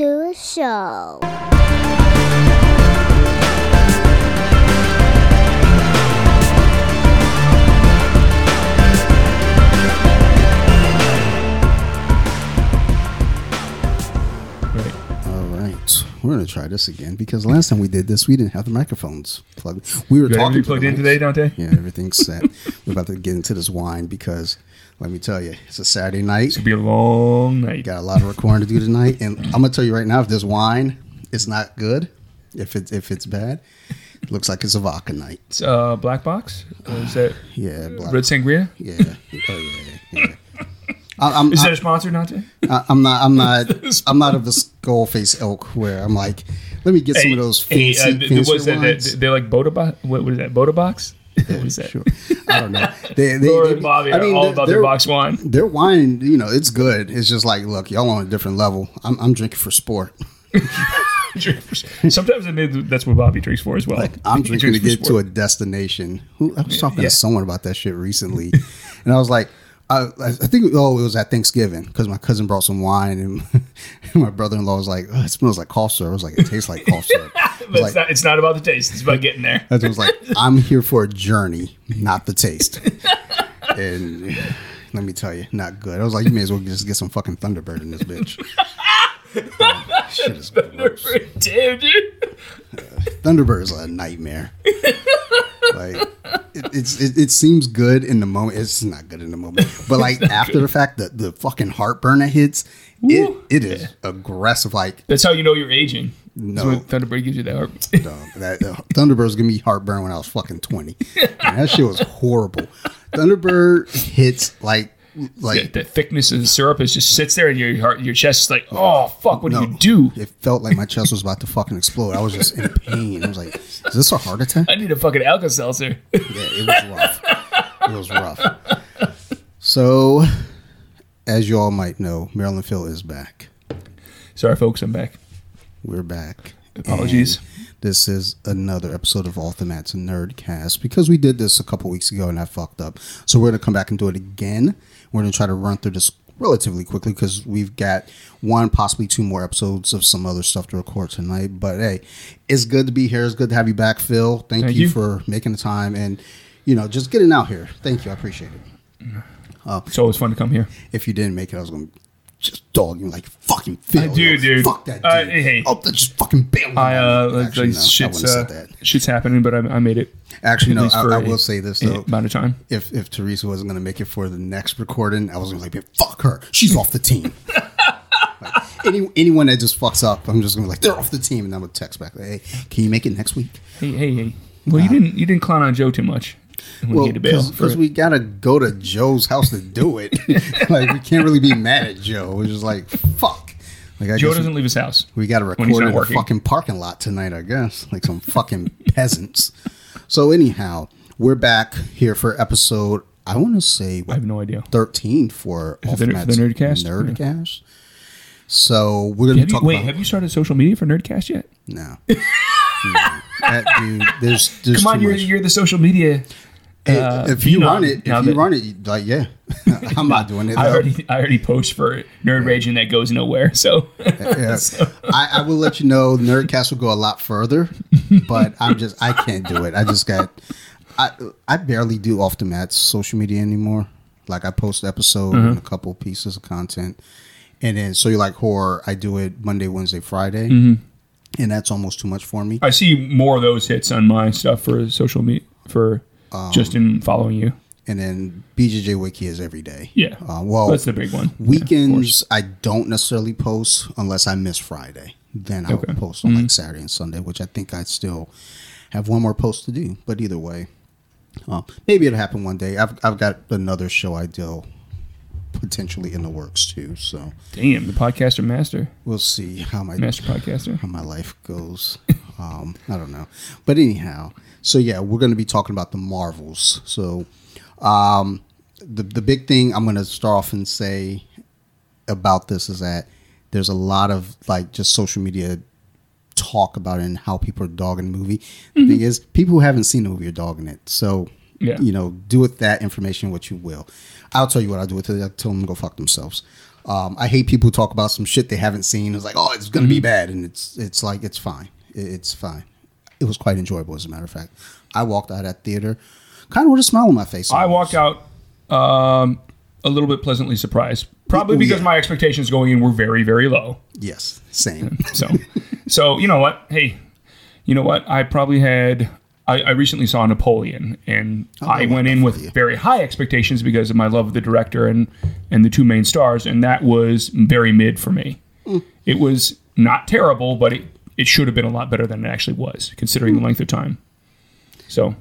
to a show. We're gonna try this again because last time we did this, we didn't have the microphones plugged. We were You talking to plugged in today, Dante? Yeah, everything's set. we're about to get into this wine because let me tell you, it's a Saturday night. It's gonna be a long night. Got a lot of recording to do tonight, and I'm gonna tell you right now, if this wine is not good, if it's if it's bad, it looks like it's a vodka night. It's uh, black box. Is that Yeah, black, red sangria? yeah, oh yeah, I'm, Is that a sponsor, Dante? I, I'm not. I'm not. I'm not of the skull face ilk where I'm like, let me get some of those Hey, fancy, uh, fancy what's that, that? They're like Bota Box. What, is that? Bota Box? what is that? Sure. I don't know. They, they, Laura they- and Bobby I are mean, all their- about their box wine. Their wine, you know, it's good. It's just like, look, y'all on a different level. I'm, I'm drinking for sport. Sometimes that's what Bobby drinks for as well. Like I'm drinking to get to a destination. Who I was talking Yeah. to someone about that shit recently, and I was like, I, I think oh it was at Thanksgiving because my cousin brought some wine and, my brother-in-law was like, oh, it smells like cough syrup. I was like, it tastes like cough syrup. But it's, like, not, it's not about the taste. It's about getting there. I was like, I'm here for a journey, not the taste. and let me tell you, not good. I was like, you may as well just get some fucking Thunderbird in this bitch. Um, shit is gross. Damn, dude. Thunderbird is a nightmare. like it, it's it, it seems good in the moment. It's not good in the moment, but like after the fact, the the fucking heartburn that hits, it it is aggressive. Like That's how you know you're aging. No. Thunderbird gives you that. Heart. no, that uh, Thunderbird's giving me heartburn when I was fucking twenty. And that shit was horrible. Thunderbird hits like like the thickness of the syrup is just sits there, and your heart, your chest is like, oh fuck, what No. do you do? it felt like my chest was about to fucking explode. I was just in pain. I was like, is this a heart attack? I need a fucking Alka Seltzer. Yeah, it was rough. It was rough. So, as you all might know, Maryland Phil is back. Sorry, folks, I'm back. We're back. Apologies. And this is another episode of Off the Mats Nerdcast because we did this a couple weeks ago and I fucked up. So we're gonna come back and do it again. We're gonna try to run through this relatively quickly because we've got one, possibly two more episodes of some other stuff to record tonight. But hey, it's good to be here. It's good to have you back, Phil. Thank, Thank you, you. for making the time and you know just getting out here. Thank you. I appreciate it. It's always fun to come here. If you didn't make it, I was gonna just dog you like fucking Phil. I do, dude. Fuck that dude. Uh, hey. Oh, that just fucking bail. I uh, like, Actually, like no, shit's wouldn't uh, that. shit's happening, but I, I made it. Actually, no. I, I a- will say this a though. amount of time. If if Teresa wasn't going to make it for the next recording, I was going to be like, "Fuck her. She's off the team." like, any anyone that just fucks up, I'm just going to be like, "They're off the team," and I'm going to text back, "Hey, can you make it next week?" Hey, hey, hey. Well, you didn't you didn't clown on Joe too much. Well, he had to bail. because we got to go to Joe's house to do it. like we can't really be mad at Joe. We're just like, "Fuck." Like I Joe doesn't leave his house. We got to record in a fucking parking lot tonight, I guess, like some fucking peasants. So anyhow, we're back here for episode. I want to say I have no idea. thirteen for Off the- the Nerdcast? Nerdcast. So we're gonna Have you, talk wait, about have you started social media for Nerdcast yet? no. No. That dude, there's, there's Come on, you're much. you're the social media. Uh, if you run it, if you run it, like yeah, I'm not doing it. I already I already post for Nerd Rage and that goes nowhere. So Yeah. I, I will let you know Nerdcast will go a lot further, but I'm just I can't do it. I just got I I barely do off the mats social media anymore. Like I post episode and a couple pieces of content, and then so you like horror. I do it Monday, Wednesday, Friday, and that's almost too much for me. I see more of those hits on my stuff for social media for Um, just in following you. And then BJJ Wiki is every day. Yeah. Uh, well, That's the big one. Yeah, Weekends, I don't necessarily post unless I miss Friday. Then I'll Okay. Mm-hmm. post on like Saturday and Sunday, which I think I still have one more post to do. But either way, uh, maybe it'll happen one day. I've I've got another show I do potentially in the works too. So Damn, the podcaster master, we'll see how my master podcaster. how my life goes. Um, I don't know, but anyhow, so yeah, we're going to be talking about the Marvels. So, um, the the big thing I'm going to start off and say about this is that there's a lot of like just social media talk about it and how people are dogging the movie. The thing is, people who haven't seen the movie are dogging it. So, Yeah. you know, do with that information what you will. I'll tell you what I do with it. I tell them to go fuck themselves. Um, I hate people who talk about some shit they haven't seen. It's like, oh, it's gonna be bad, and it's it's like it's fine. It's fine. It was quite enjoyable, as a matter of fact. I walked out of that theater, kind of with a smile on my face. I almost. walked out um, a little bit pleasantly surprised, probably Oh, because yeah. my expectations going in were very, very low. Yes, same. So, so you know what? Hey, you know what? I probably had. I, I recently saw Napoleon, and I went in with very high expectations because of my love of the director and and the two main stars, and that was very mid for me. It was not terrible, but it it should have been a lot better than it actually was, considering the hmm. length of time. So,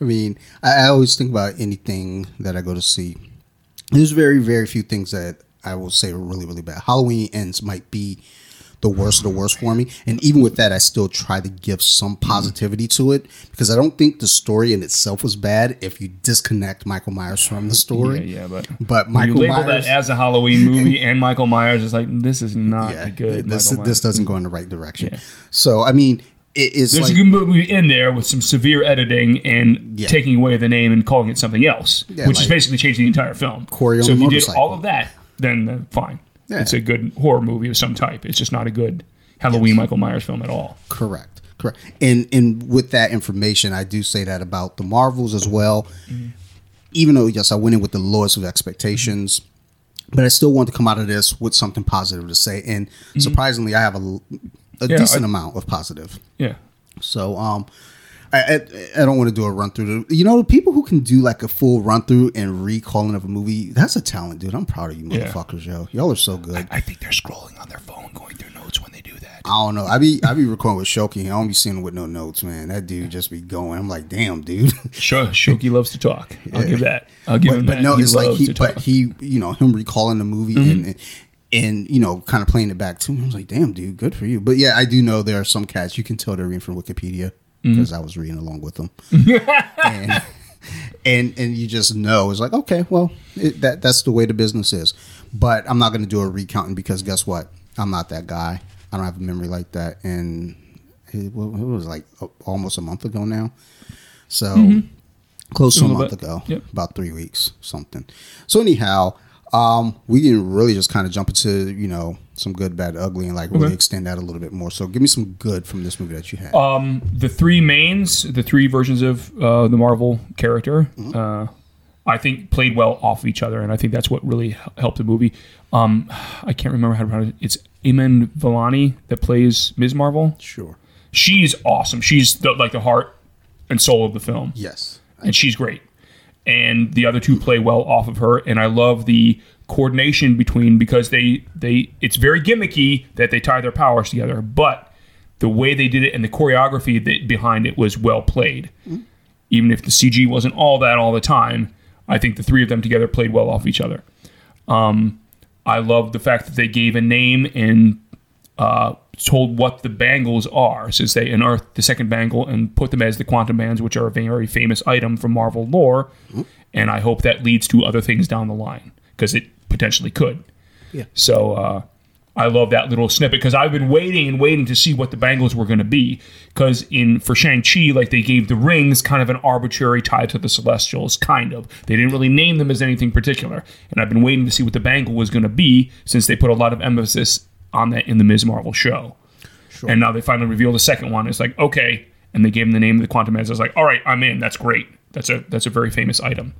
I mean, I, I always think about anything that I go to see. There's very, very few things that I will say are really, really bad. Halloween ends might be the worst of the worst for me, and even with that, I still try to give some positivity to it because I don't think the story in itself was bad. If you disconnect Michael Myers from the story, yeah, but but when you Michael label Myers, that as a Halloween movie and Michael Myers is like this is not yeah, good. this this doesn't go in the right direction. Yeah. So I mean, it is There's like a good movie in there with some severe editing and Yeah. taking away the name and calling it something else, Yeah, which is basically changing the entire film. Corey so if you did all of that, then uh, fine. Yeah. It's a good horror movie of some type. It's just not a good Halloween Michael Myers film at all. Correct. Correct. And and with that information, I do say that about the Marvels as well. Even though yes, I went in with the lowest of expectations, but I still want to come out of this with something positive to say. And surprisingly, I have a, a Yeah, decent I- amount of positive. Yeah. So um, I I, I don't want to do a run through. You know, people who can do like a full run through and recalling of a movie, that's a talent, dude. I'm proud of you, Yeah. motherfuckers, yo. Y'all are so good. I think they're scrolling on their phone, going through notes when they do that. I don't know. I be I be recording with Shoki. I don't be seeing him with no notes, man. That dude just be going. I'm like, damn, dude. Sure, Shoki loves to talk. I'll give that. I'll give him but, but that. no, he it's like he, but he, you know, him recalling the movie Mm-hmm. and, and you know, kind of playing it back to me. I was like, damn, dude, good for you. But yeah, I do know there are some cats you can tell they're reading from Wikipedia Mm-hmm. because I was reading along with them, and, and and you just know it's like, okay, well, it, that that's the way the business is. But I'm not going to do a recounting because guess what? I'm not that guy. I don't have a memory like that, and it, it was like almost a month ago now. So close to a Mm-hmm. month bit. ago, Yep. about three weeks, something. So anyhow, um, we can really just kind of jump into you know some good, bad, ugly, and like really Okay. extend that a little bit more. So give me some good from this movie that you had. Um, the three mains, the three versions of uh, the Marvel character, Mm-hmm. uh, I think played well off of each other, and I think that's what really helped the movie. Um, I can't remember how to pronounce it. It's Iman Vellani that plays Ms. Marvel. sure. She's awesome. She's the, like the heart and soul of the film Yes. and she's great. And the other two play well off of her, and I love the coordination between because they they it's very gimmicky that they tie their powers together, but the way they did it and the choreography that behind it was well played. Even if the CG wasn't all that all the time, I think the three of them together played well off each other. Um, I love the fact that they gave a name and uh, told what the bangles are, since they unearthed the second bangle and put them as the quantum bands, which are a very famous item from Marvel lore. And I hope that leads to other things down the line because it potentially could. Yeah. So uh, I love that little snippet because I've been waiting and waiting to see what the bangles were going to be. Because in for Shang Chi, like they gave the rings kind of an arbitrary tie to the Celestials, kind of. They didn't really name them as anything particular, and I've been waiting to see what the bangle was going to be since they put a lot of emphasis on that in the Ms. Marvel show. Sure. And now they finally reveal the second one. It's like okay, and they gave him the name of the Quantum Bands. I was like, all right, I'm in. That's great. That's a that's a very famous item.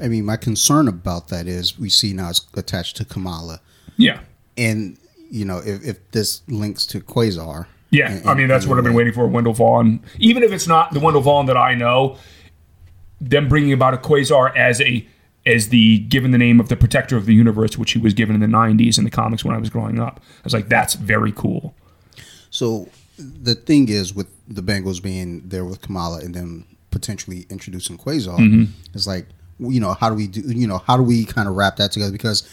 I mean, my concern about that is we see now it's attached to Kamala, Yeah. and you know if, if this links to Quasar. Yeah, I mean that's what I've been waiting for. Wendell Vaughn, even if it's not the Wendell Vaughn that I know, them bringing about a Quasar as a as the given the name of the protector of the universe, which he was given in the '90s in the comics when I was growing up. I was like, that's very cool. So the thing is with the bangles being there with Kamala and then potentially introducing Quasar, Mm-hmm. it's like you know how do we do you know how do we kind of wrap that together because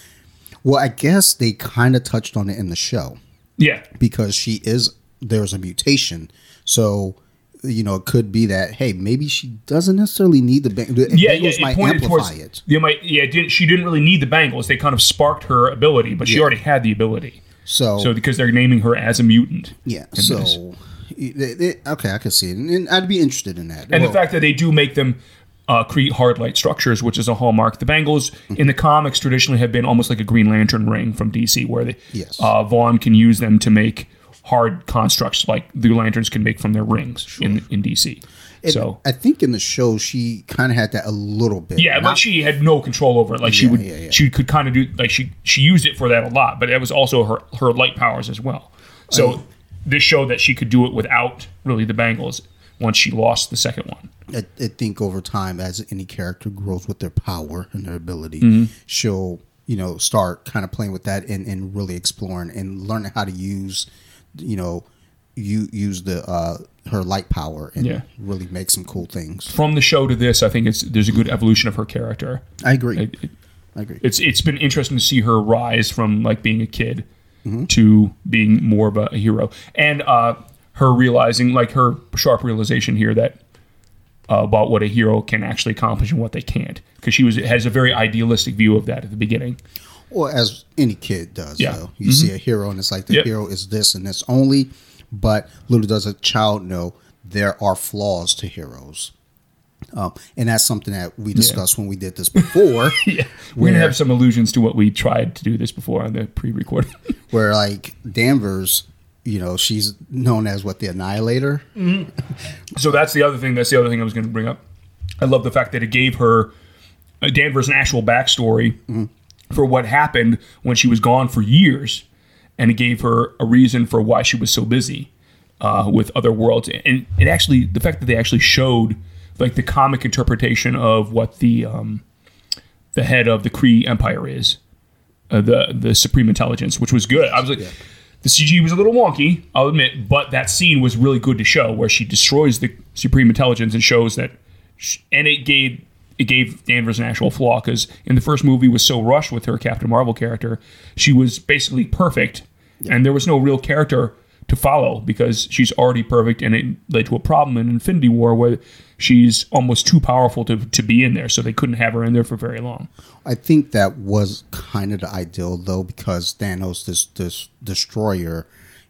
well I guess they kind of touched on it in the show Yeah, because she is there's a mutation so you know it could be that hey maybe she doesn't necessarily need the bang- yeah, bangles yeah. might It pointed amplify towards it yeah, might, yeah. Didn't, she didn't really need the bangles. They kind of sparked her ability, but she already had the ability. So, So because they're naming her as a mutant. yeah so this. it- it- okay I can see it and, I'd be interested in that and Well, the fact that they do make them uh, create hard light structures, which is a hallmark. The bangles in the comics traditionally have been almost like a Green Lantern ring from DC, where they, Yes. uh, Vaughn can use them to make hard constructs like the lanterns can make from their rings in, in DC. And so I think in the show she kind of had that a little bit. yeah, but she had no control over it. Like she Yeah, would, yeah, yeah. she could kind of do like she she used it for that a lot, but that was also her her light powers as well. So this showed that she could do it without really the bangles once she lost the second one. I, I think over time, as any character grows with their power and their ability, Mm-hmm. she'll you know start kind of playing with that and, and really exploring and learning how to use, you know, you use the uh, her light power and Yeah. really make some cool things. From the show to this, I think it's there's a good evolution of her character. I agree. It- it- I agree. it's it's been interesting to see her rise from like being a kid Mm-hmm. to being more of a, hero, and uh, her realizing like her sharp realization here that uh, about what a hero can actually accomplish and what they can't, because she was has a very idealistic view of that at the beginning. Well, as any kid does, Yeah. Mm-hmm. You see a hero, and it's like the Yep. hero is this and this only. But little does a child know there are flaws to heroes. Um, and that's something that we discussed when we did this before, Yeah, we're gonna have some allusions to what we tried to do this before on the pre-recording. where like Danvers, you know, she's known as what the Annihilator. So that's the other thing. That's the other thing I was going to bring up. I love the fact that it gave her uh, Danvers an actual backstory for what happened when she was gone for years, and it gave her a reason for why she was so busy uh, with other worlds. And it actually, the fact that they actually showed like the comic interpretation of what the um, the head of the Kree Empire is, uh, the the Supreme Intelligence, which was good. I was like, the CG was a little wonky, I'll admit, but that scene was really good to show, where she destroys the Supreme Intelligence and shows that, sh and it gave it gave Danvers an actual flaw because in the first movie was so rushed with her Captain Marvel character, she was basically perfect, and there was no real character to follow because she's already perfect, and it led to a problem in Infinity War where she's almost too powerful to, to be in there, so they couldn't have her in there for very long. I think that was kind of the ideal though, because Thanos, this this destroyer,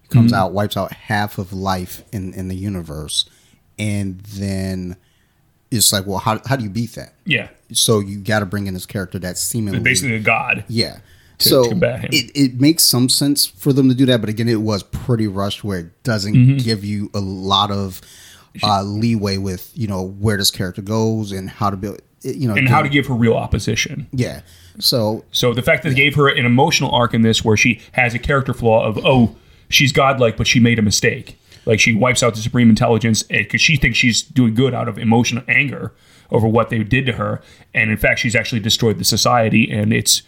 comes mm-hmm. out, wipes out half of life in in the universe, and then it's like, well, how how do you beat that? Yeah, So you got to bring in this character that's seemingly basically a god. Yeah. To so combat him. It, it makes some sense for them to do that, but again, it was pretty rushed where it doesn't Mm-hmm. give you a lot of uh, leeway with you know where this character goes and how to build. You know, and how to give her real opposition. yeah. So So the fact that they gave her an emotional arc in this, where she has a character flaw of oh she's godlike, but she made a mistake. Like she wipes out the supreme intelligence because she thinks she's doing good out of emotional anger over what they did to her, and in fact she's actually destroyed the society and it's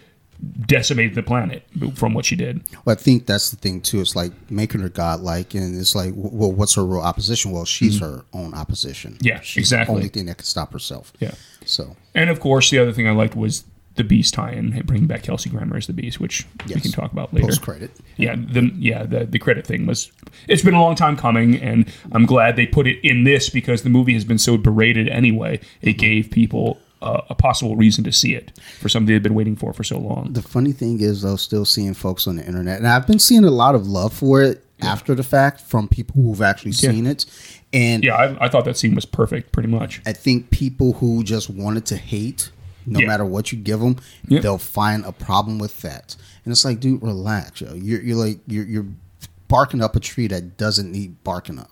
decimated the planet from what she did. Well, I think that's the thing too. It's like making her godlike, and it's like, well, what's her real opposition? Well, she's her own opposition. Mm-hmm. Yeah, she's exactly. The only thing that can stop herself. Yeah. So And of course, the other thing I liked was the Beast tie-in, bringing back Kelsey Grammer as the Beast, which we can talk about later. post credit. yeah the yeah the the credit thing was it's been a long time coming and i'm glad they put it in this because the movie has been so berated anyway it gave people uh, a possible reason to see it for something they've been waiting for for so long The funny thing is, though, still seeing folks on the internet, and I've been seeing a lot of love for it after the fact from people who've actually seen it, and yeah I, I thought that scene was perfect pretty much I think people who just wanted to hate, no Yeah. matter what you give them, Yeah. they'll find a problem with that. And it's like, dude, relax, yo. You're, you're like you're you're barking up a tree that doesn't need barking up.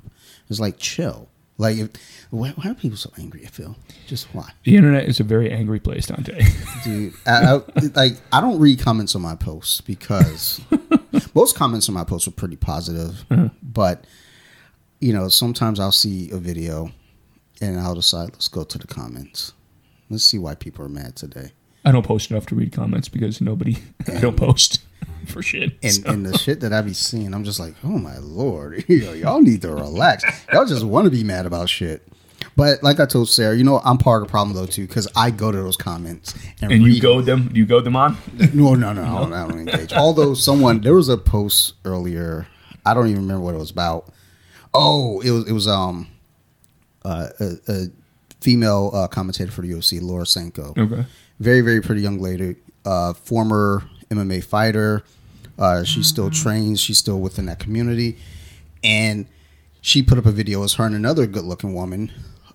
It's like chill. Like, if, why, why are people so angry? I feel just why, the internet is a very angry place dante dude. I, I, like, I don't read comments on my posts because most comments on my posts are pretty positive, uh-huh. but you know, sometimes I'll see a video and I'll decide, let's go to the comments. Let's see why people are mad today. I don't post enough to read comments because nobody i don't post for shit And so. and the shit that I be seeing, I'm just like, oh my lord, Yo, y'all need to relax. Y'all just want to be mad about shit. But like I told Sarah, you know, I'm part of the problem though too, because I go to those comments and, and you read go them you go them on No, no, no, I don't, I don't engage. Although someone there was a post earlier, I don't even remember what it was about. Oh, it was it was um uh, a, a female uh, commentator for the UFC, Laura Sanko. okay Very very pretty young lady, uh, former MMA fighter. Uh, she still trains. She's still within that community, and she put up a video as her and another good looking woman.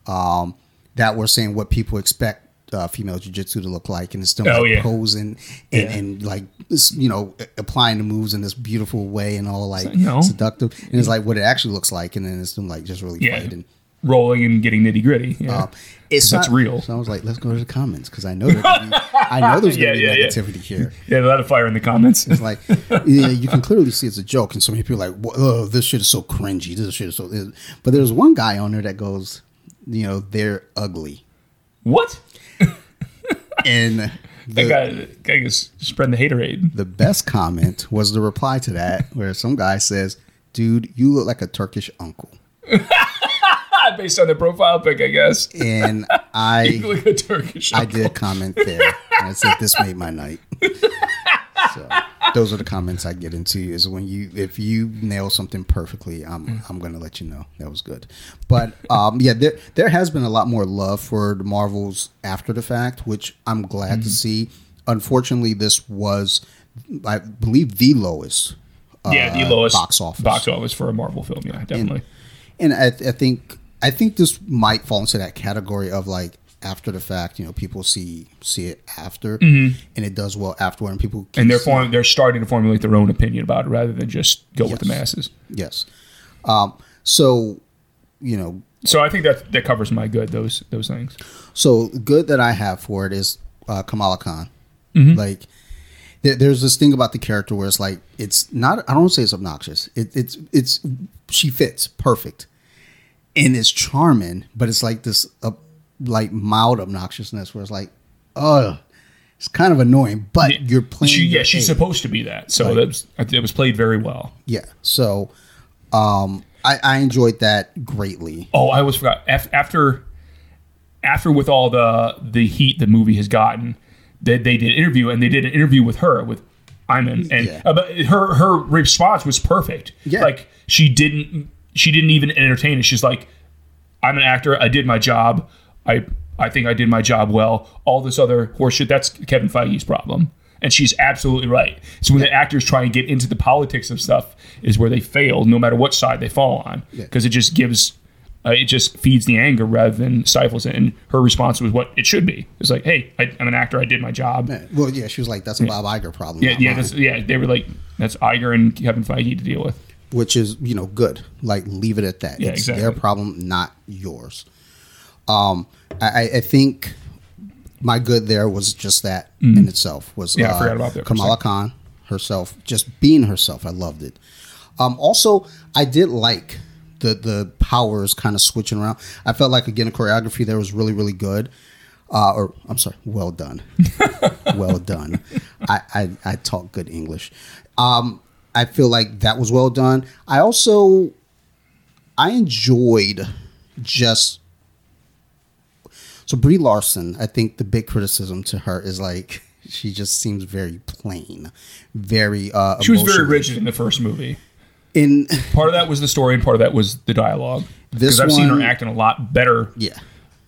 Um, that were saying what people expect uh, female jujitsu to look like, and it's still Oh, like yeah. posing and, Yeah. and like you know applying the moves in this beautiful way and all like like, no. seductive, and it's like what it actually looks like, and then it's them like just really Yeah. fighting. Rolling and getting nitty gritty. Yeah. Um, it's That's not- real. So I was like, let's go to the comments because I know be, I know there's gonna Yeah, be yeah, yeah. negativity here. yeah, a lot of fire in the comments. It's like yeah, you can clearly see it's a joke, and so many people are like, oh, this shit is so cringy. This shit is so." But there's one guy on there that goes, you know, they're ugly, what? and That the, guy, guy is spreading the haterade. the best comment was the reply to that, where some guy says, "Dude, you look like a Turkish uncle," Ah, based on the profile pic, I guess. and I like a Turkish. I uncle. did comment there, and I said, "This made my night." So those are the comments I get into. Is when you if you nail something perfectly, I'm I'm gonna let you know that was good. But um, yeah, there there has been a lot more love for the Marvels after the fact, which I'm glad to see. Unfortunately, this was I believe the lowest. Yeah, the uh, lowest box office. box office for a Marvel film. Yeah, definitely. and I, I think I think this might fall into that category of like after the fact. You know, people see see it after, and it does well afterward, and people Mm-hmm. and they're form, they're starting to formulate their own opinion about it rather than just go with the masses. Yes. Um, so, you know, So I think that that covers my good. Those those things. so good that I have for it is uh, Kamala Khan. Mm-hmm. Like, there, there's this thing about the character where it's like it's not. I don't say it's obnoxious. It, it's it's she fits perfect, and it's charming, but it's like this uh, like mild obnoxiousness where it's like, oh, it's kind of annoying. But you're playing. She, yeah, she's supposed to be that. So Right. that was it was played very well. Yeah. So, um, I, I enjoyed that greatly. Oh, I always forgot. After, after with all the the heat the movie has gotten, they, they did an interview and they did an interview with her with Iman, and Yeah. uh, but her her response was perfect. Yeah. like she didn't she didn't even entertain it. She's like, I'm an actor. I did my job. I I think I did my job well. All this other horseshit that's Kevin Feige's problem. And she's absolutely right. So when the actors try and get into the politics of stuff, is where they fail, no matter what side they fall on, because it just gives, uh, it just feeds the anger rather than stifles it. And her response was what it should be. It's like, hey, I, I'm an actor. I did my job. Yeah, Well, yeah, she was like, "That's a Bob Iger problem." yeah, not mine." that's, yeah. They were like, that's Iger and Kevin Feige to deal with. Which is you know good. Like leave it at that. Yeah, it's exactly. their problem, not yours. Um, I, I- I think my good there was just that in itself was. Yeah, I uh, forgot about that Kamala. Khan herself, just being herself. I loved it. Um, also, I did like the the powers kind of switching around. I felt like again the choreography there was really really good. Uh, or I'm sorry, well done, well done. I, I I talk good English. Um, I feel like that was well done. I also I enjoyed just so Brie Larson. I think the big criticism to her is like she just seems very plain, very. uh She was very rigid in the first movie. In Part of that was the story, and part of that was the dialogue. Because I've seen her one- acting a lot better yeah,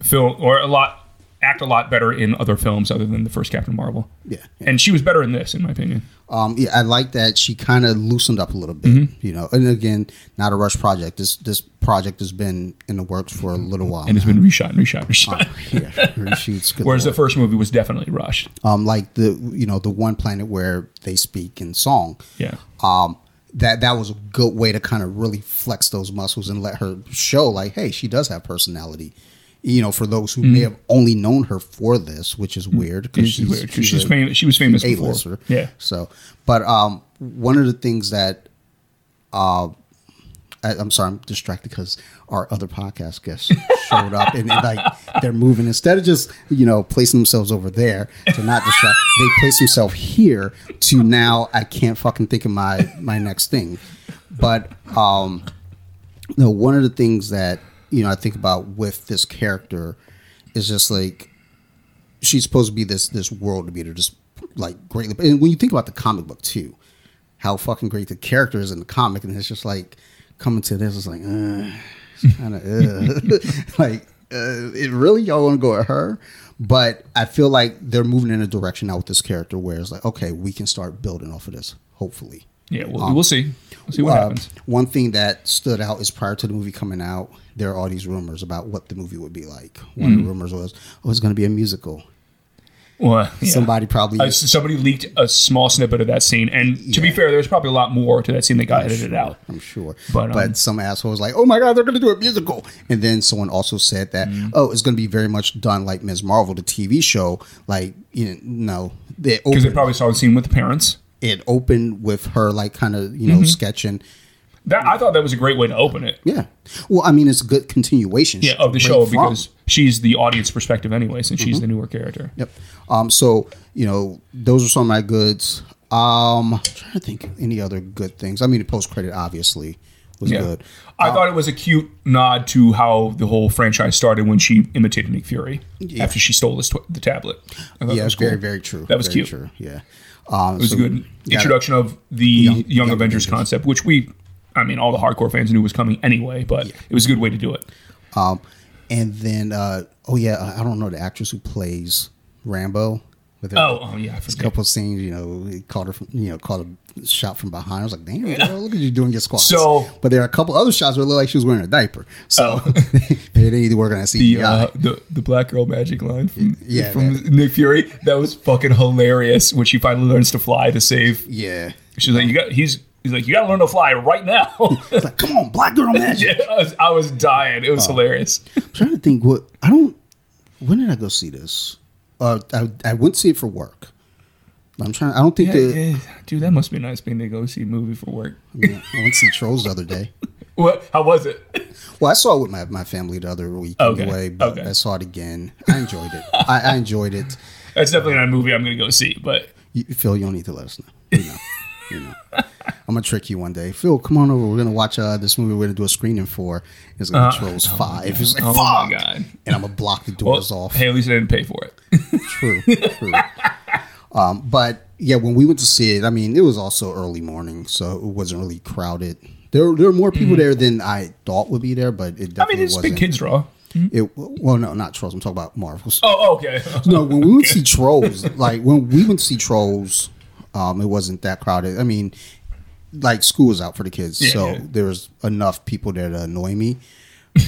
film or a lot act a lot better in other films other than the first Captain Marvel. yeah, yeah. And she was better in this, in my opinion. Um, yeah, I like that she kind of loosened up a little bit, Mm-hmm. you know. And again, not a rush project. This this project has been in the works for a little while. And it's been reshot and reshot reshot. yeah, reshoots. Whereas the first movie was definitely rushed. um, like the you know the one planet where they speak in song. Yeah. Um, that that was a good way to kind of really flex those muscles and let her show like, hey, she does have personality. You know, for those who may have only known her for this, which is weird because Mm-hmm. She's, She's, a- famous. She was famous before. A-lister. Yeah. So, but um, one of the things that, uh, I, I'm sorry, I'm distracted because our other podcast guests showed up and, and, like they're moving instead of just you know placing themselves over there to not distract. they place themselves here to now I can't fucking think of my my next thing. But um, no, one of the things that you know I think about with this character is just like she's supposed to be this this world beater, just like greatly. And when you think about the comic book too, how fucking great the character is in the comic, and it's just like coming to this, it's like, uh, kind of, uh. like, uh, it really y'all want to go at her, but I feel like they're moving in a direction now with this character where it's like, okay, we can start building off of this, hopefully. Yeah. We'll, we'll see. We'll see what Uh, happens. One thing that stood out is prior to the movie coming out, there are all these rumors about what the movie would be like. One Mm-hmm. of the rumors was, oh, it's going to be a musical. Well, yeah. Somebody probably. Uh, somebody leaked a small snippet of that scene, and to be fair, there's probably a lot more to that scene that got edited sure, out. I'm sure. But, But, um, some asshole was like, oh my God, they're going to do a musical. And then someone also said that, Mm-hmm. oh, it's going to be very much done like Ms. Marvel, the TV show. Like, you know, no. Because they opened, probably saw the scene with the parents. it opened with her, like, kind of, you Mm-hmm. know, sketching. That I thought that was a great way to open it. Yeah. Well, I mean, it's a good continuation. Yeah, of the show from. because she's the audience perspective anyway, since Mm-hmm. she's the newer character. Yep. Um. So you know, those are some of my goods. Um. I'm trying to think of any other good things. I mean, the post credit obviously was Yeah. good. I thought it was a cute nod to how the whole franchise started when she imitated Nick Fury after she stole tw- the tablet. Yeah, that was very very true. That was very cute. True. Yeah. Um, It was a good introduction of the Young, Young Avengers, Avengers. concept, which we, I mean, all the hardcore fans knew it was coming anyway, but it was a good way to do it. Um, and then uh, oh yeah, I don't know the actress who plays Rambeau. With her, Oh, oh yeah, a couple of scenes, you know, he caught her, from, you know, caught a shot from behind. I was like, damn, girl, look at you doing your squats. So- but there are a couple other shots where it looked like she was wearing a diaper. So Oh. they need to work on that The, uh, the the black girl magic line from Yeah, from man. Nick Fury that was fucking hilarious when she finally learns to fly to save. yeah. She's like, you got he's he's like, you got to learn to fly right now. It's like, come on, black girl magic. Yeah, I was, I was dying. It was hilarious. I'm trying to think what I don't. When did I go see this? Uh, I I went to see it for work. I'm trying. I don't think Yeah, the, yeah. Dude, that must be nice being to go see a movie for work. yeah, I went to see Trolls the other day. What? How was it? Well, I saw it with my, my family the other week Okay, anyway, but okay. I saw it again. I enjoyed it. I, I enjoyed it. That's definitely not a movie I'm going to go see. But You, Phil, you don't need to let us know. You know, you know. I'm gonna trick you one day. Phil, come on over. We're gonna watch uh, this movie. We're gonna do a screening for. It's gonna Uh, Trolls oh Five. It's like Oh fuck, my God. and I'm gonna block the well, doors off. hey, at least I didn't pay for it. True, true. um, but yeah, when we went to see it, I mean, it was also early morning, so it wasn't really crowded. There, there were more people there than I thought would be there, but it. I mean, definitely it's wasn't. big kids draw. It well, no, not trolls. I'm talking about Marvels. Oh, okay. No, when we went to see Trolls, like when we went to see Trolls, um, it wasn't that crowded. I mean, like school was out for the kids, Yeah, so yeah. there was enough people there to annoy me.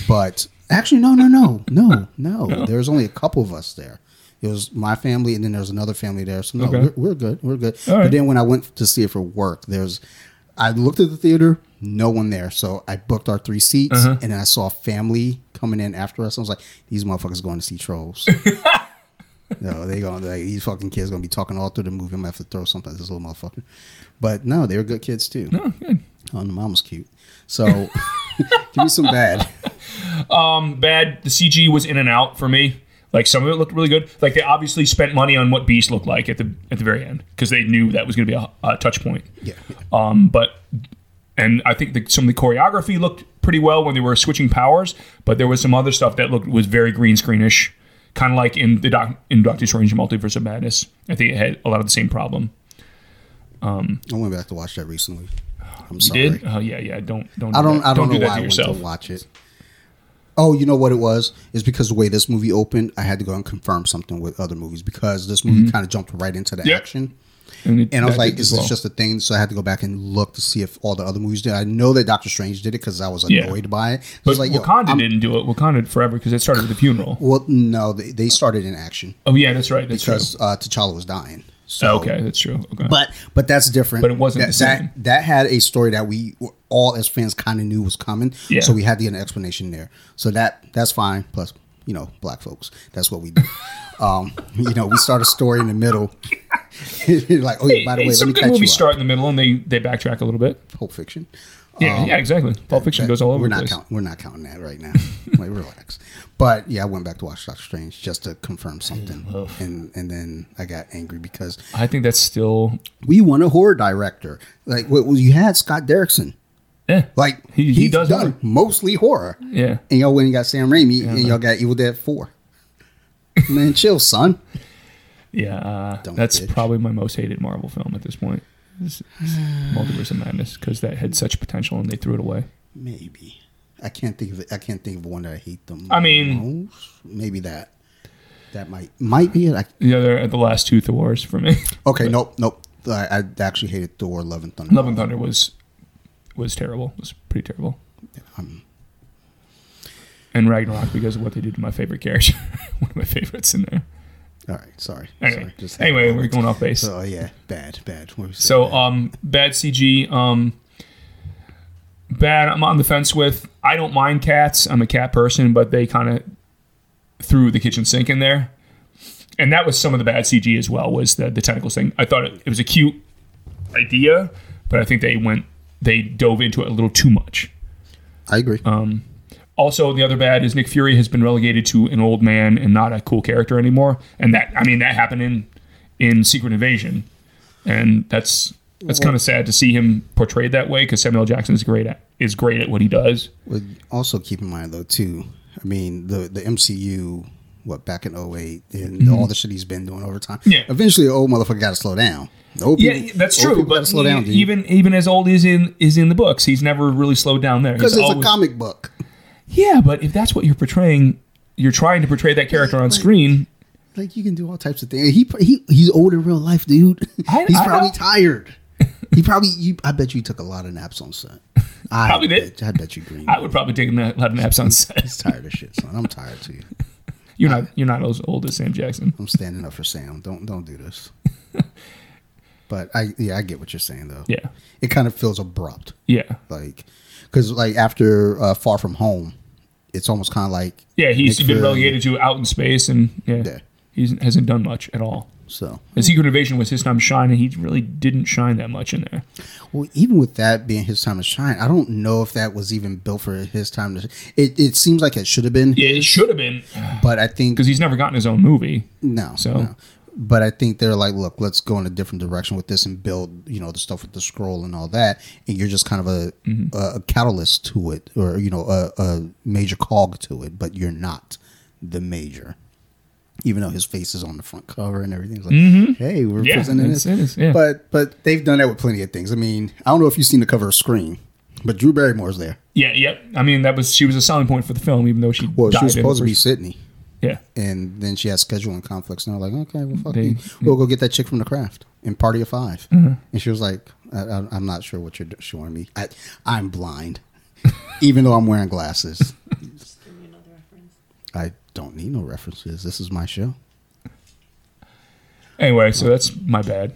But actually, no, no, no, no, no. There was only a couple of us there. It was my family, and then there was another family there. So no, Okay. we're, we're good. We're good. All right. But then when I went to see it for work, there's I looked at the theater, no one there. So I booked our three seats, Uh-huh. and then I saw a family coming in after us. I was like, these motherfuckers going to see Trolls. No, they gonna like these fucking kids gonna be talking all through the movie. I'm gonna have to throw something at this little motherfucker. But no, they were good kids too. Oh, good. Oh, the mom was cute. So give me some bad. Um, bad. The CG was in and out for me. Like some of it looked really good. Like they obviously spent money on what Beast looked like at the at the very end because they knew that was going to be a, a touch point. Yeah. Um, but and I think the, some of the choreography looked pretty well when they were switching powers. But there was some other stuff that looked was very green screenish, kind of like in the doc, in Doctor Strange Multiverse of Madness. I think it had a lot of the same problem. Um, I went back to watch that recently. I'm You sorry. did? Oh yeah, yeah. Don't don't. I do don't. that. I don't, do know that why I went yourself. to watch it. Oh, you know what it was? It's because the way this movie opened, I had to go and confirm something with other movies because this movie kind of jumped right into the Mm-hmm. Yep. action. And, it- And I was like, is as this just a thing? So I had to go back and look to see if all the other movies did. I know that Doctor Strange did it because I was Yeah. annoyed by it. I But like, Wakanda I'm- didn't do it. Wakanda forever because it started with the funeral. Well, no, they, they started in action Oh yeah, that's right. That's because uh, T'Challa was dying. So, okay, that's true. Okay. but but that's different. But it wasn't that, the same. That, that had a story that we all as fans kind of knew was coming. Yeah. So we had to get an explanation there. So that that's fine. Plus, you know, black folks. That's what we do. um, you know, we start a story in the middle. like, oh yeah, by the way, let some me good movies start in the middle and they they backtrack a little bit. Pulp Fiction. Yeah, Um, yeah, exactly. Pulp Fiction that- goes all over We're the not place. counting. We're not counting that right now. like, relax. But yeah, I went back to watch Doctor Strange just to confirm something, and and then I got angry because I think that's still we want a horror director. Like, well, you had Scott Derrickson. Yeah. Like He- he he's does done horror. mostly horror. Yeah. And y'all went and got Sam Raimi, and y'all got Evil Dead Four. Man, chill, son. Yeah, uh, that's bitch. probably my most hated Marvel film at this point. Is, is Multiverse of Madness because that had such potential and they threw it away. Maybe I can't think of it. I can't think of one that I hate them. I mean- most. maybe that. That might might be it. I, The other, the last two Thors for me. okay, nope, nope. I, I actually hated Thor: Love and Thunder. Love and Thunder was was terrible. It was pretty terrible. Um, And Ragnarok because of what they did to my favorite character, one of my favorites in there. all right, sorry. Anyway, sorry. Just anyway, we're going off base. So yeah, bad, bad. What was it? So Bad. um, bad CG. Um, bad. I'm on the fence with. I don't mind cats. I'm a cat person, but they kind of threw the kitchen sink in there, and that was some of the bad CG as well. Was the the tentacles thing? I thought it, it was a cute idea, but I think they went they dove into it a little too much. I agree. Um, also, the other bad is Nick Fury has been relegated to an old man and not a cool character anymore, and that I mean that happened in in Secret Invasion, and that's that's kind of sad to see him portrayed that way because Samuel Jackson is great at is great at what he does. Also keep in mind though too. I mean the the MCU. What back in 08 and all the shit he's been doing over time. Mm-hmm. Yeah. Eventually, the old motherfucker got to slow down. Old Yeah, people- that's true. But slow down, dude. even even as old as in is in the books, he's never really slowed down there. because it's always- a comic book. Yeah, but if that's what you're portraying, you're trying to portray that character on Like- screen. Like you can do all types of things. He he he's old in real life, dude. I- he's I probably tired. He probably. You, I bet you took a lot of naps on set. I Probably did. bet, I bet you green. I would probably take a lot of naps on set. He's tired of shit, son. I'm tired too. You're not you're not as old as Sam Jackson. I'm standing up for Sam. Don't don't do this. but I yeah I get what you're saying though. Yeah, It kind of feels abrupt, yeah. like because like after uh, Far From Home, it's almost kind of like Yeah, he's Nick been Fury. relegated to out in space, and yeah, Yeah. he hasn't done much at all. So. The Secret Invasion was his time to shine, and he really didn't shine that much in there. Well, even with that being his time to shine, I don't know if that was even built for his time to. It it seems like it should have been, Yeah, it should have been but I think because he's never gotten his own movie. No. So- no. But I think they're like, look, let's go in a different direction with this and build, you know, the stuff with the scroll and all that. And you're just kind of a mm-hmm. a, a catalyst to it, or you know, a, a major cog to it. But you're not the major, even though his face is on the front cover and everything's like, hey, we're Yeah, presenting this. it is, yeah. But but they've done that with plenty of things. I mean, I don't know if you've seen the cover of Scream, but Drew Barrymore's there. Yeah, yep. I mean, that was she was a selling point for the film, even though she Well, died she was supposed to be Sidney. Yeah, and then she has scheduling conflicts. And they're like, okay, well, fuck They- you. We'll go get that chick from the craft in Party of 5 Mm-hmm. And she was like, I, I, I'm not sure what you're showing me. I, I'm blind, even though I'm wearing glasses. Give me another reference. I don't need no references. This is my show. Anyway, so that's my bad.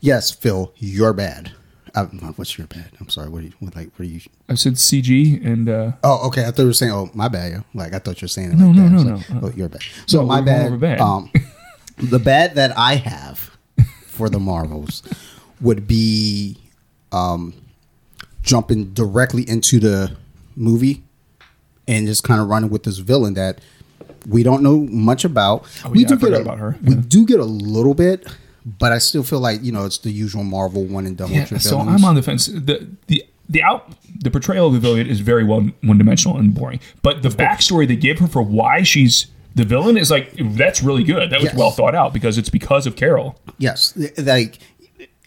Yes, Phil, you're bad. Uh, what's your bad? I'm sorry. What are you what, like? What are you? I said CG and uh, Oh, okay. I thought you were saying, "Oh, my bad." yo. Like I thought you were saying, it No, like no, that. I no, like, no. Oh, you're bad. So No, my bad. bad. Um, the bad that I have for the Marvels would be um, jumping directly into the movie and just kind of running with this villain that we don't know much about. Oh, we yeah, do get a, about her. We Yeah. do get a little bit, but I still feel like you know it's the usual Marvel one and done yeah. So villains. I'm on the fence. The the the out the portrayal of the villain is very one one dimensional and boring. But the backstory they give her for why she's the villain is like that's really good. That was Yes. well thought out because it's because of Carol. Yes, like,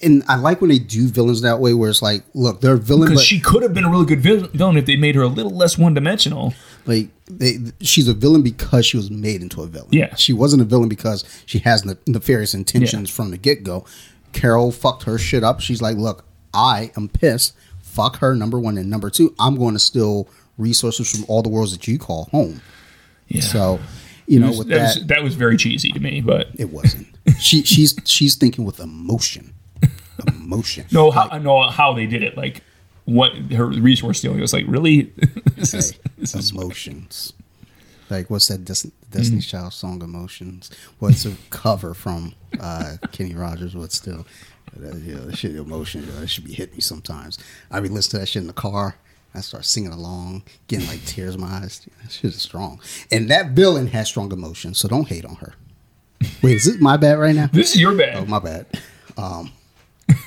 and I like when they do villains that way, where it's like, look, they're villain, Because she could have been a really good villain if they made her a little less one dimensional. Like, they, she's a villain because she was made into a villain. Yeah. she wasn't a villain because she has ne- nefarious intentions from the get go. Carol fucked her shit up. She's like, look, I am pissed. Fuck her. Number one and number two, I'm going to steal resources from all the worlds that you call home. Yeah. So, you know, was- that, that, was, that was very cheesy to me, but it wasn't. she she's she's thinking with emotion, emotion. no, how, no, how they did it, like what her resource stealing was like. Really, this is, this is emotions. Like what's that Des- Destiny Child song "Emotions"? Well, it's a cover from uh, Kenny Rogers, but still, that, you know, that shit emotion. That should be hitting me sometimes. I be listening to that shit in the car. I start singing along, getting like tears in my eyes. That shit is strong, and that villain has strong emotions. So don't hate on her. Wait, is this my bad right now? this is your bad. Oh, my bad. Um,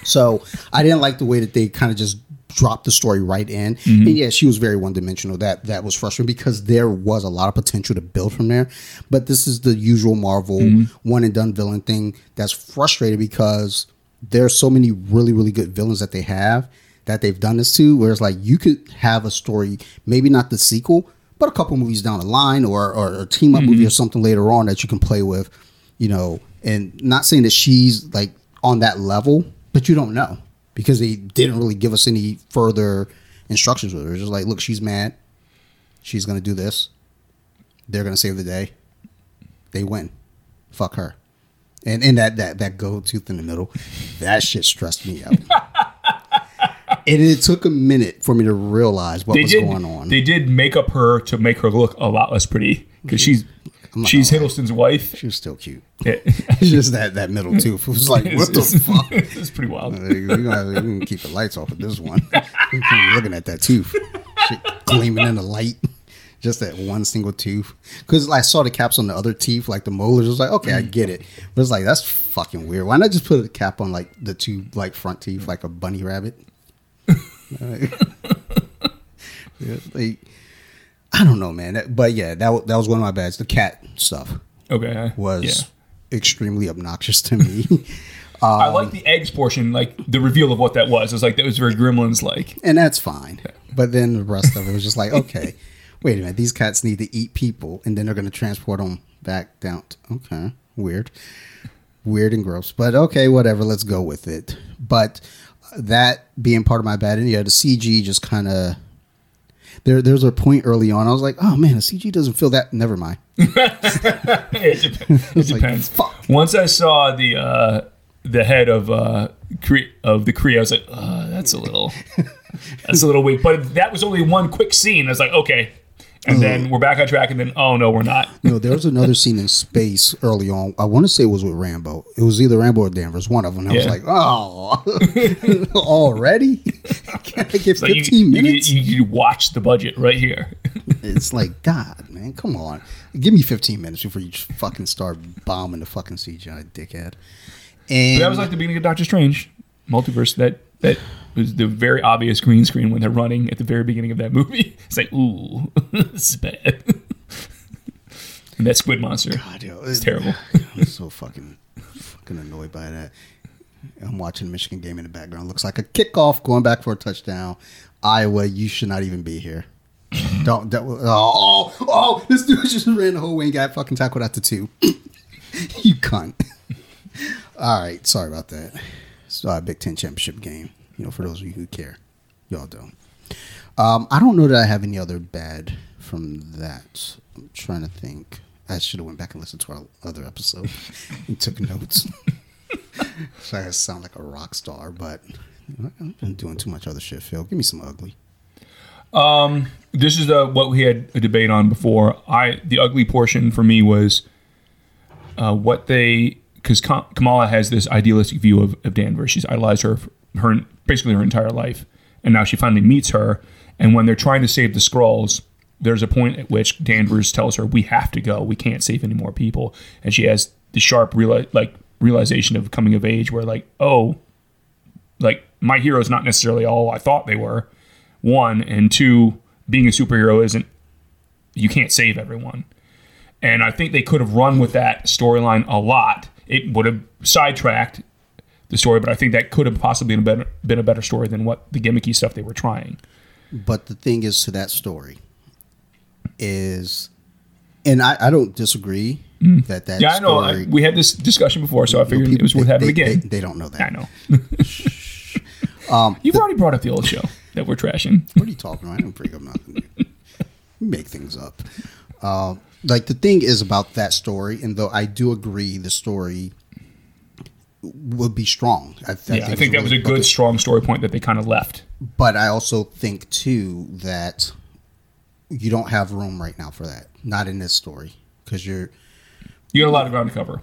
so I didn't like the way that they kind of just dropped the story right in. Mm-hmm. And yeah, she was very one dimensional. That that was frustrating because there was a lot of potential to build from there. But this is the usual Marvel mm-hmm. one and done villain thing that's frustrated because there's so many really really good villains that they have that they've done this to. Whereas like you could have a story, maybe not the sequel, but a couple movies down the line or or a team up movie mm-hmm. or something later on that you can play with you know, and not saying that she's like on that level, but you don't know. Because they didn't really give us any further instructions with her. It was just like, look, she's mad. She's gonna do this. They're gonna save the day. They win. Fuck her. And and that that that gold tooth in the middle, that shit stressed me out. and it took a minute for me to realize what They was did. going on. They did make up her to make her look a lot less pretty because she's she's. Hiddleston's wife. she was still cute. Yeah. It's just that that middle tooth. It was like, what the fuck? it's pretty wild. We're gonna, keep the lights off with this one. You can't be looking at that tooth, Shit gleaming in the light. Just that one single tooth. Because I saw the caps on the other teeth, like the molars. I was like, okay, I get it. But it's like that's fucking weird. Why not just put a cap on like the two like front teeth, like a bunny rabbit? Yeah, like, I don't know, man. That- But yeah, that that was one of my bads. The cat stuff Okay. was Yeah. extremely obnoxious to me. I Um, like the eggs portion, like the reveal of what that was. It was like that was very Gremlins like. and that's fine. But then the rest of it was just like, okay, wait a minute, these cats need to eat people, and then they're going to transport them back down. t- okay, weird, weird and gross. But okay, whatever. Let's go with it. But that being part of my bad, and yeah, the CG just kind of. There, there's a point early on. I was like, "Oh man, the CG doesn't feel that." Never mind. it dep- it like, depends. fuck. Once I saw the uh, the head of uh, Kree, of the Kree, I was like, uh, that's a little that's a little weak. But that was only one quick scene. I was like, okay. And then mm. we're back on track, and then oh no, we're not. No, there was another scene in space early on. I want to say it was with Rambeau. It was either Rambeau or Danvers, one of them. I was like, oh, already? Can I get you, 15 you, minutes? you, you watch the budget right here. it's like, God, man, come on. Give me 15 minutes before you just fucking start bombing the fucking CGI, dickhead. And But that was like the beginning of Doctor Strange multiverse. That that was the very obvious green screen when they're running at the very beginning of that movie. It's like, ooh, this is bad. and that squid monster, God, yo, it's it- terrible. I'm so fucking fucking annoyed by that. I'm watching the Michigan game in the background. Looks like a kickoff going back for a touchdown. Iowa, you should not even be here. Don't, that, oh, oh, oh, this dude just ran the whole way and got fucking tackled at the two. you cunt. All right, sorry about that. A Big Ten championship game. You know, for those of you who care, y'all don't. Um, I don't know that I have any other bad from that. I'm trying to think. I should have went back and listened to our other episode and took notes. so I sound like a rock star, but I've been doing too much other shit. Phil, give me some ugly. Um, this is uh, what we had a debate on before. I the ugly portion for me was uh, what they because Kamala has this idealistic view of, of Danvers. She's idolized her her basically her entire life, and now she finally meets her. And when they're trying to save the scrolls, there's a point at which Danvers tells her, "We have to go. We can't save any more people." And she has the sharp reali- like realization of coming of age, where like, oh, like my hero's not necessarily all I thought they were. One and two, being a superhero isn't you can't save everyone. And I think they could have run with that storyline a lot. It would have sidetracked the story, but I think that could have possibly been a better, been a better story than what the gimmicky stuff they were trying. But the thing is to that story is, and I, I don't disagree that that Mm. Yeah, I know. story. I, we had this discussion before, so I figured it was worth they- having they- again. They, they don't know that. I know. You've already brought up the old show that we're trashing. What are you talking about? I don't bring up nothing. Make things up. Uh, like the thing is about that story, and though I do agree the story would be strong. I, th- Yeah, I think it's that was a really- good, strong story point that they kind of left. But I also think too that you don't have room right now for that. Not in this story because you're. You got a lot of ground to cover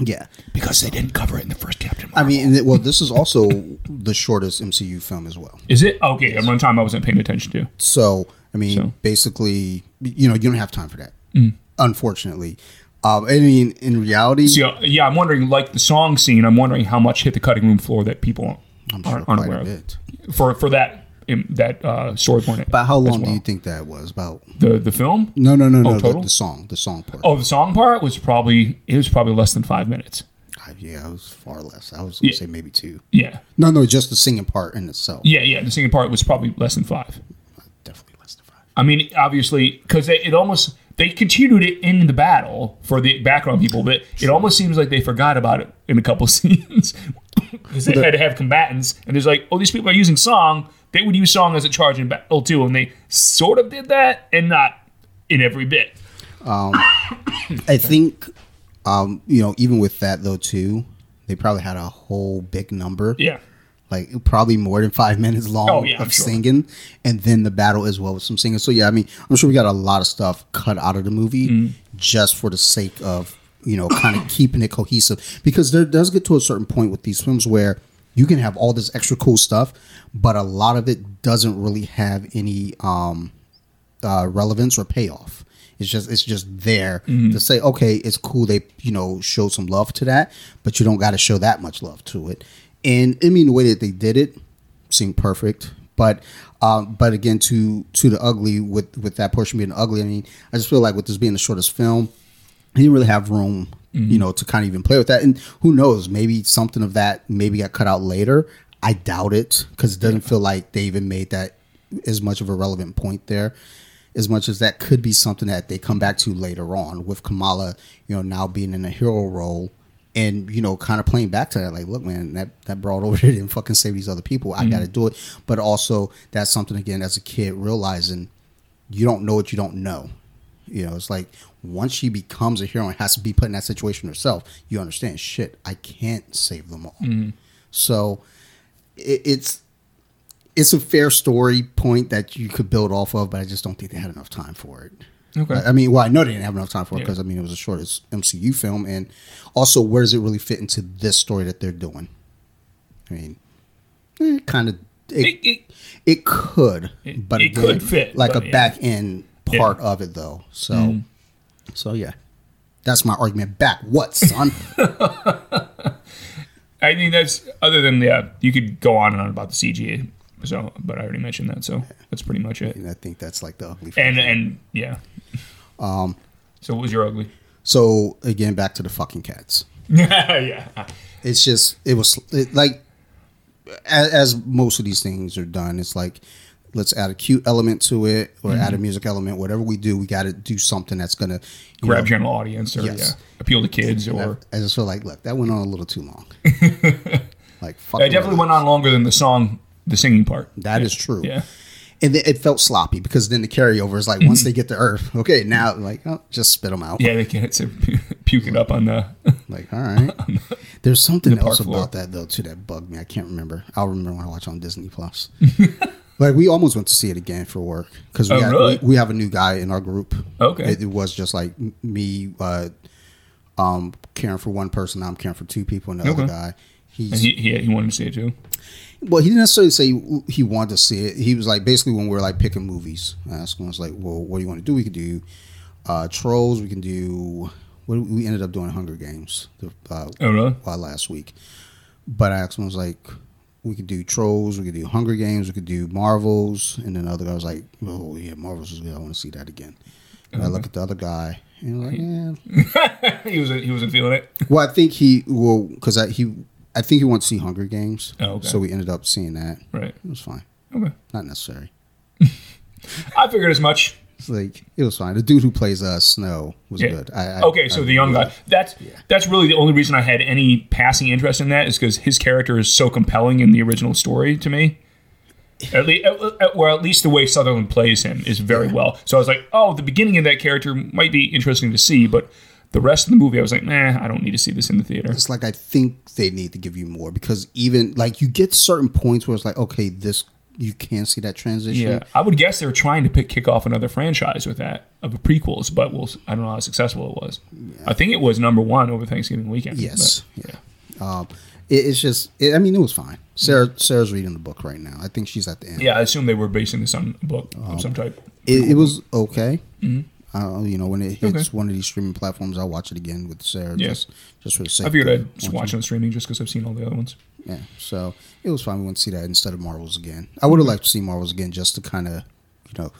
Yeah, because they didn't cover it in the first Captain I mean, well, this is also the shortest MCU film as well. is it okay? At one time, I wasn't paying attention to. So, I mean, So- basically, you know, you don't have time for that. Unfortunately, um, I mean, in reality, So, yeah, yeah, I'm wondering, like the song scene, I'm wondering how much hit the cutting room floor that people I'm sure aren't, aren't aware of for for that um, that uh, story point. About how long do you think that was? About the the film? no, no, no, no. the, total? the song, the song part. Oh, the song part was probably it was probably less than five minutes. I- yeah, it was far less. I was gonna Yeah. say maybe two. Yeah, No, no, just the singing part in itself. yeah, yeah. The singing part was probably less than five. Definitely less than five. I mean, obviously, because it, it almost they continued it in the battle for the background people, but it almost seems like they forgot about it in a couple scenes because they had to have combatants, and there's like, oh, these people are using song. They would use song as a charge in battle too, and they sort of did that, and not in every bit. I think, um, you know, even with that though too, they probably had a whole big number. Yeah, like probably more than five minutes long Oh, yeah, of sure. singing, and then the battle as well with some singing. So yeah, I mean, I'm sure we got a lot of stuff cut out of the movie Mm-hmm. just for the sake of you know kind of keeping it cohesive because there does get to a certain point with these films where you can have all this extra cool stuff, but a lot of it doesn't really have any um, uh, relevance or payoff. It's just it's just there to say, okay, it's cool. They you know show some love to that, but you don't got to show that much love to it. And I mean, the way that they did it seemed perfect. But um, but again, to to the ugly with with that portion being ugly, I mean, I just feel like with this being the shortest film, he didn't really have room, you know, to kind of even play with that. And who knows, maybe something of that maybe got cut out later. I doubt it because it doesn't feel like they even made that as much of a relevant point there. As much as that could be something that they come back to later on with Kamala, you know, now being in a hero role and you know, kind of playing back to that, like, look, man, that that broad over there didn't fucking save these other people. I got to mm-hmm. do it. But also, that's something again as a kid realizing you don't know what you don't know. You know, it's like once she becomes a hero and has to be put in that situation herself, you understand, shit, I can't save them all. Mm-hmm. So it, it's it's a fair story point that you could build off of, but I just don't think they had enough time for it. Okay. I mean, well, I know they didn't have enough time for it Yeah. because I mean it was the shortest MCU film, and also where does it really fit into this story that they're doing? I mean, eh, kind of it, It- it- it could, It- but it could fit, like a yeah. back end Yeah. part of it though. So, Mm. so yeah, that's my argument. Back what, son? I think that's other than yeah, you could go on and on about the CG. So, but I already mentioned that, so that's pretty much it. and I think that's like the ugly. And thing. and yeah. Um. So what was your ugly? so again, back to the fucking cats. yeah. it's just it was it, like as, as most of these things are done it's like let's add a cute element to it or add a Mm-hmm. music element whatever we do we got to do something that's gonna you Grab know, general audience or Yes. yeah, appeal to kids or. i just feel like look that went on a little too long like fuck I definitely went on longer than the song, the singing part. That is true Yeah. And then it felt sloppy because then the carryover is like once they get to earth okay now like oh, just spit them out Mm-hmm. Yeah, they can't to puke it up on the. like all right there's something park else floor. about that though too that bugged me i can't remember i'll remember when i watch on disney plus like we almost went to see it again for work because we, Oh, really? we, we have a new guy in our group Okay. it, it was just like me uh um caring for one person i'm caring for two people and the other Okay. guy And he, he he wanted to see it too. Well he didn't necessarily say he wanted to see it he was like basically when we were like picking movies i asked him I was like well what do you want to do we could do uh trolls we can do what we ended up doing hunger games uh, Oh really? uh, last week. But I asked him, I was like, we could do Trolls, we could do Hunger Games, we could do Marvels. And then the other guy was like, oh, yeah, Marvels is good. I want to see that again. And I look at the other guy, and I'm like, yeah. he was he wasn't feeling it. Well, I think he, well, because he, I think he wants to see Hunger Games. Oh, okay. So we ended up seeing that. Right. It was fine. Okay. Not necessary. I figured as much. It's like, it was fine. The dude who plays uh, Snow was Yeah. good. I, I, okay, so I the young guy. That's that's really the only reason I had any passing interest in that is because his character is so compelling in the original story to me. At least, or at least the way Sutherland plays him is very well. So I was like, oh, the beginning of that character might be interesting to see, but the rest of the movie, I was like, nah, I don't need to see this in the theater. It's like I think they need to give you more because even like you get certain points where it's like, okay, this you can't see that transition. Yeah, I would guess they were trying to pick, kick off another franchise with that of the prequels, but we'll, I don't know how successful it was. I think it was number one over Thanksgiving weekend. Yes. but- yeah. Um, it, it's just. It, I mean, it was fine. Sarah Sarah's reading the book right now. I think she's at the end. Yeah, I assume they were basing this on a book of some type. It, it was okay. Uh, you know, when it hits. Okay. one of these streaming platforms, I'll watch it again with Sarah. Yeah. Just just for the sake. I figured I'd watching. watch on streaming just because I've seen all the other ones. Yeah. So it was fine. We went to see that instead of Marvels again. I would have liked to see Marvels again just to kind of, you know,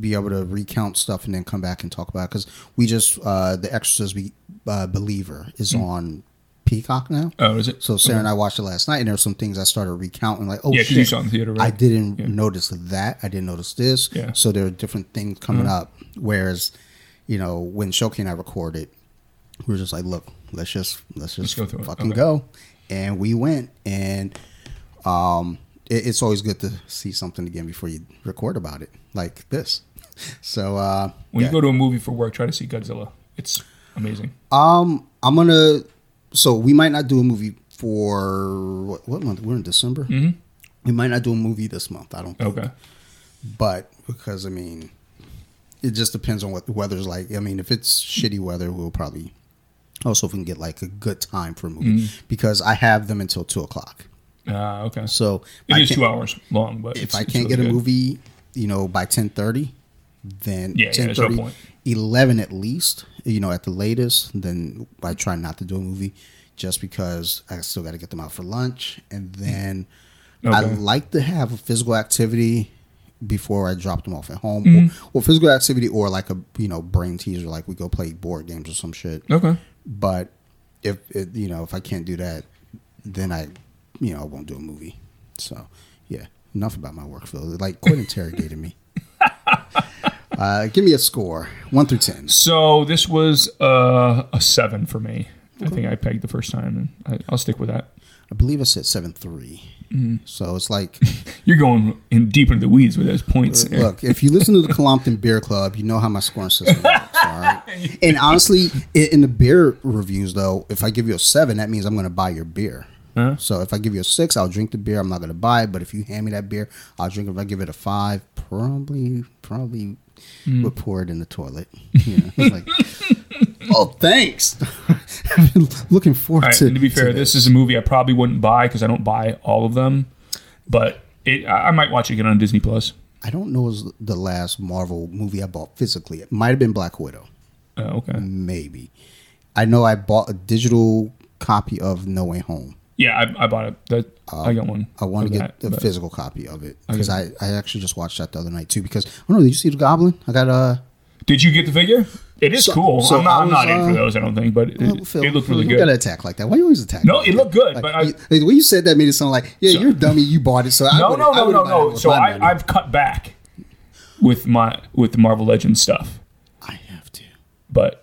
be able to recount stuff and then come back and talk about because we just uh the Exorcist Be- uh, Believer is Mm. on Peacock now. Oh, is it? So Sarah and I watched it last night, and there were some things I started recounting, like, oh Yeah, shit, you saw it in theater, right? I didn't Yeah. notice that. I didn't notice this. Yeah. So there are different things coming up. Whereas you know, when Shoki and I recorded, we were just like, look, let's just let's just go through it. fucking Okay. go, and we went, and um, it, it's always good to see something again before you record about it, like this. So uh, When yeah. you go to a movie for work, try to see Godzilla. It's amazing. Um, I'm gonna. So we might not do a movie for what, what month? We're in December. Mm-hmm. We might not do a movie this month. I don't. Think. Okay. But because I mean, it just depends on what the weather's like. I mean, if it's shitty weather, we'll probably also if we can get like a good time for a movie Mm-hmm. because I have them until two o'clock. Uh, okay. So It is two hours long, but if I can't really get a good. movie, you know, by ten thirty, then Yeah, yeah, ten there's no thirty, point. eleven at least, you know, at the latest, then I try not to do a movie just because I still got to get them out for lunch, and then I like to have a physical activity before I drop them off at home, Mm-hmm. or, or physical activity, or like a you know brain teaser, like we go play board games or some shit. Okay. But if it, you know if I can't do that, then I you know I won't do a movie. So yeah, enough about my work, Phil. Like quit interrogating me. Uh, give me a score, one through ten. So this was uh, a seven for me. I think I pegged the first time, and I, I'll stick with that. I believe I said seven three. Mm-hmm. So it's like, You're going in deep into the weeds with those points. look, if you listen to the Colompton Beer Club, you know how my scoring system works. All right. And honestly, in the beer reviews, though, if I give you a seven, that means I'm going to buy your beer. Huh? So if I give you a six, I'll drink the beer. I'm not going to buy it. But if you hand me that beer, I'll drink it. If I give it a five, probably, probably Mm. would pour it in the toilet. You know, it's like, oh, thanks. I've been looking forward All right, to. and to be fair, this is a movie I probably wouldn't buy because I don't buy all of them. But it, I I might watch it again on Disney Plus. I don't know was the last Marvel movie I bought physically. It might have been Black Widow, Uh, okay. maybe. I know I bought a digital copy of No Way Home. Yeah, I, I bought it. That I got one. I want to get that, a physical copy of it because Okay. I, I actually just watched that the other night too. Because oh no, did you see the Goblin? I got uh Did you get the figure? It is So- cool. so I'm not, I'm not was, in for uh, those. I don't think, but it, well, Phil, it looked Phil, really you gotta attack like that. Why you always attack? No, like it looked good, Like, but I- you- when you said that made it sound like yeah, So- you're a dummy. You bought it, so I No, no, I no, no, no. So I, money. I've cut back with my with the Marvel Legends stuff, I have to. but